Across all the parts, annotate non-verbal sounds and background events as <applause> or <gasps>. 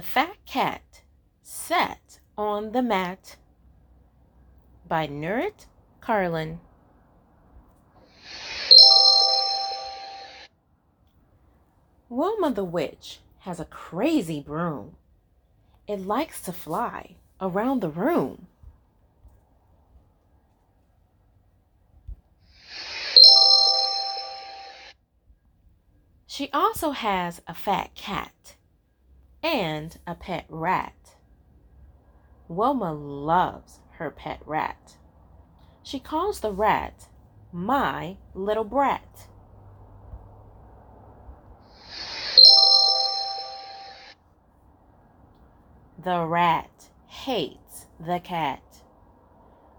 The Fat Cat Sat on the Mat by Nurit Karlin. Wilma the Witch has a crazy broom. It likes to fly around the room. She also has a fat cat and a pet rat. Wilma loves her pet rat. She calls the rat my little brat. The rat hates the cat.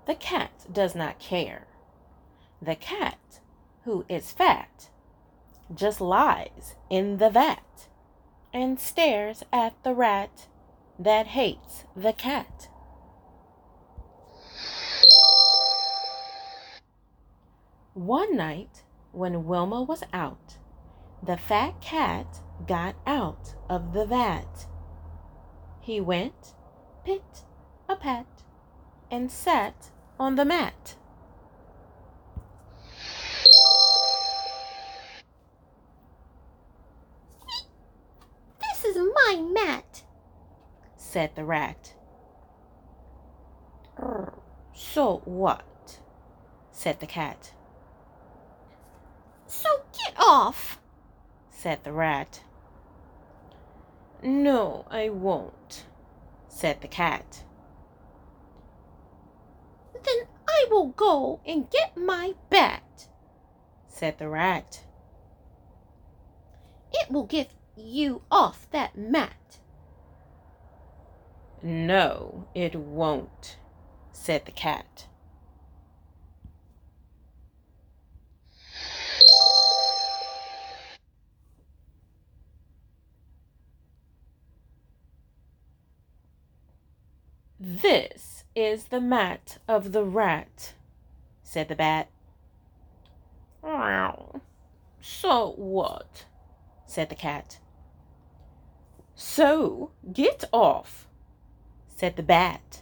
The cat does not care. The cat, who is fat, just lies in the vat and stares at the rat that hates the cat. One night, when Wilma was out, the fat cat got out of the vat. He went, pit a pat, and sat on the mat. This is my mat, said the rat. "Er, So what? said the cat. so get off. said the rat. No, I won't, said the cat. Then I will go and get my bat. said the rat. It will get you off that mat. No, it won't, said the cat. This is the mat of the rat, said the bat. So what? Said the cat. So get off, said the bat.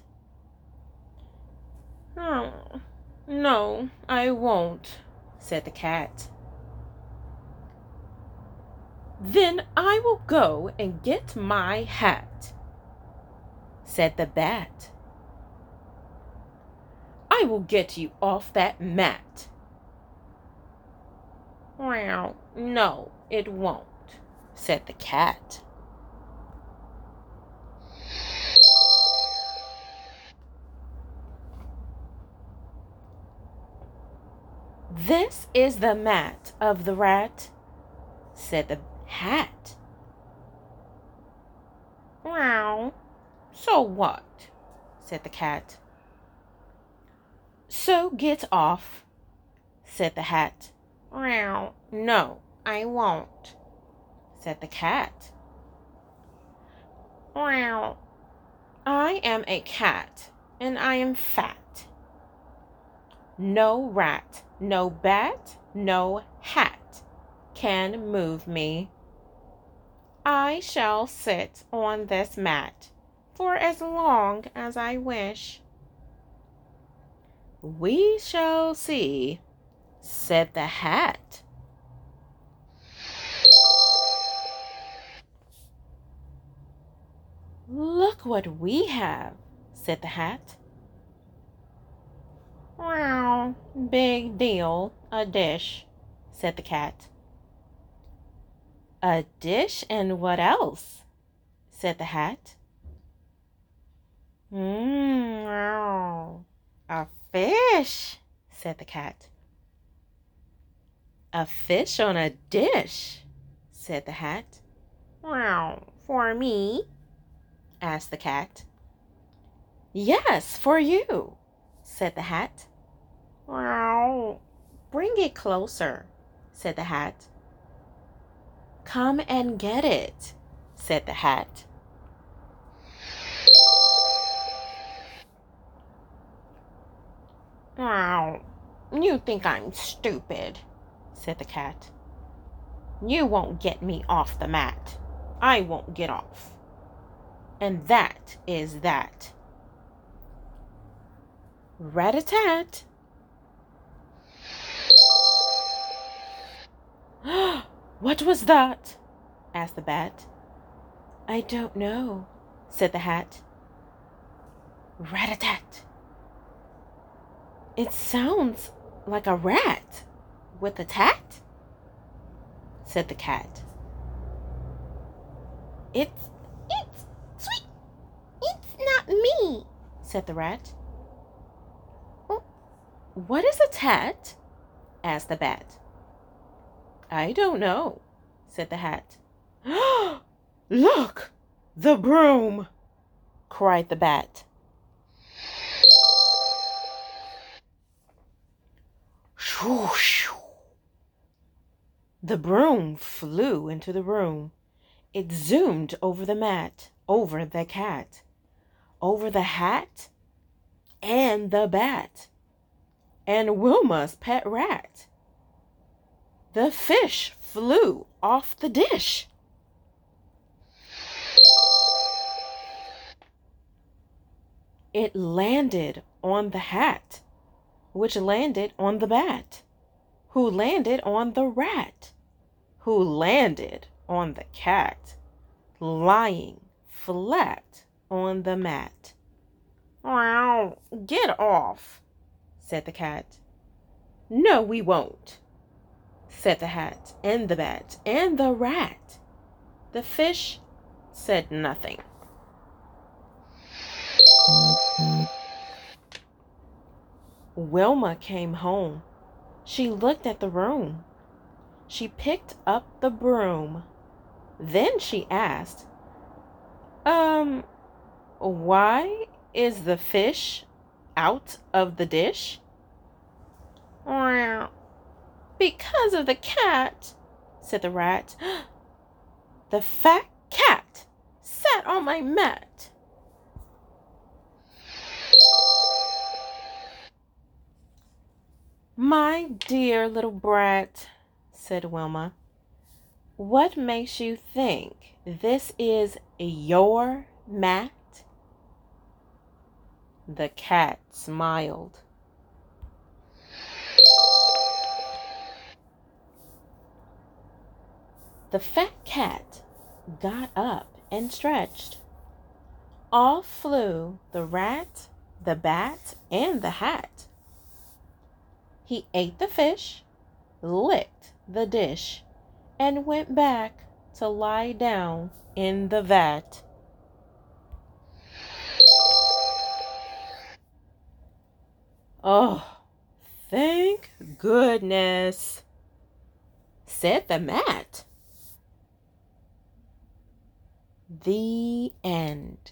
Oh, no, I won't, said the cat. Then I will go and get my hat, said the bat. I will get you off that mat. Well, no, it won't, said the cat. This is the mat of the rat, said the hat. Well, so what? said the cat. So get off, said the hat. Well, no, I won't, said the cat. Well, I am a cat, and I am fat. No rat, no bat, no hat can move me. I shall sit on this mat for as long as I wish. We shall see, said the hat. Look what we have, said the hat. Well, big deal, a dish, said the cat. A dish and what else? said the hat. Mmm, wow, a fish, said the cat. A fish on a dish, said the hat. Wow, for me? Asked the cat. Yes, for you, said the hat. Wow, bring it closer, said the hat. Come and get it, said the hat. Wow, you think I'm stupid, said the cat. You won't get me off the mat. I won't get off. And that is that. Rat a tat. <gasps> what was that? asked the bat. I don't know, said the hat. Rat a tat. It sounds like a rat with a tat, said the cat. It's, sweet, it's not me, said the rat. What is a tat? asked the bat. I don't know, said the hat. <gasps> Look, the broom, cried the bat. Shoo, The broom flew into the room. It zoomed over the mat, over the cat, over the hat, and the bat and Wilma's pet rat. The fish flew off the dish. It landed on the hat, which landed on the bat, who landed on the rat, who landed on the cat, lying flat on the mat. Wow, get off, said the cat. No, we won't, said the hat, and the bat, and the rat. The fish said nothing. Wilma came home. She looked at the room. She picked up the broom. Then she asked, Um, why is the fish out of the dish? Because of the cat, said the rat. <gasps> The fat cat sat on my mat. My dear little brat, said Wilma, what makes you think this is your mat? The cat smiled. The fat cat got up and stretched. Off flew the rat, the bat, and the hat. He ate the fish, licked the dish, and went back to lie down in the vat. Oh, thank goodness, said the mat. The end.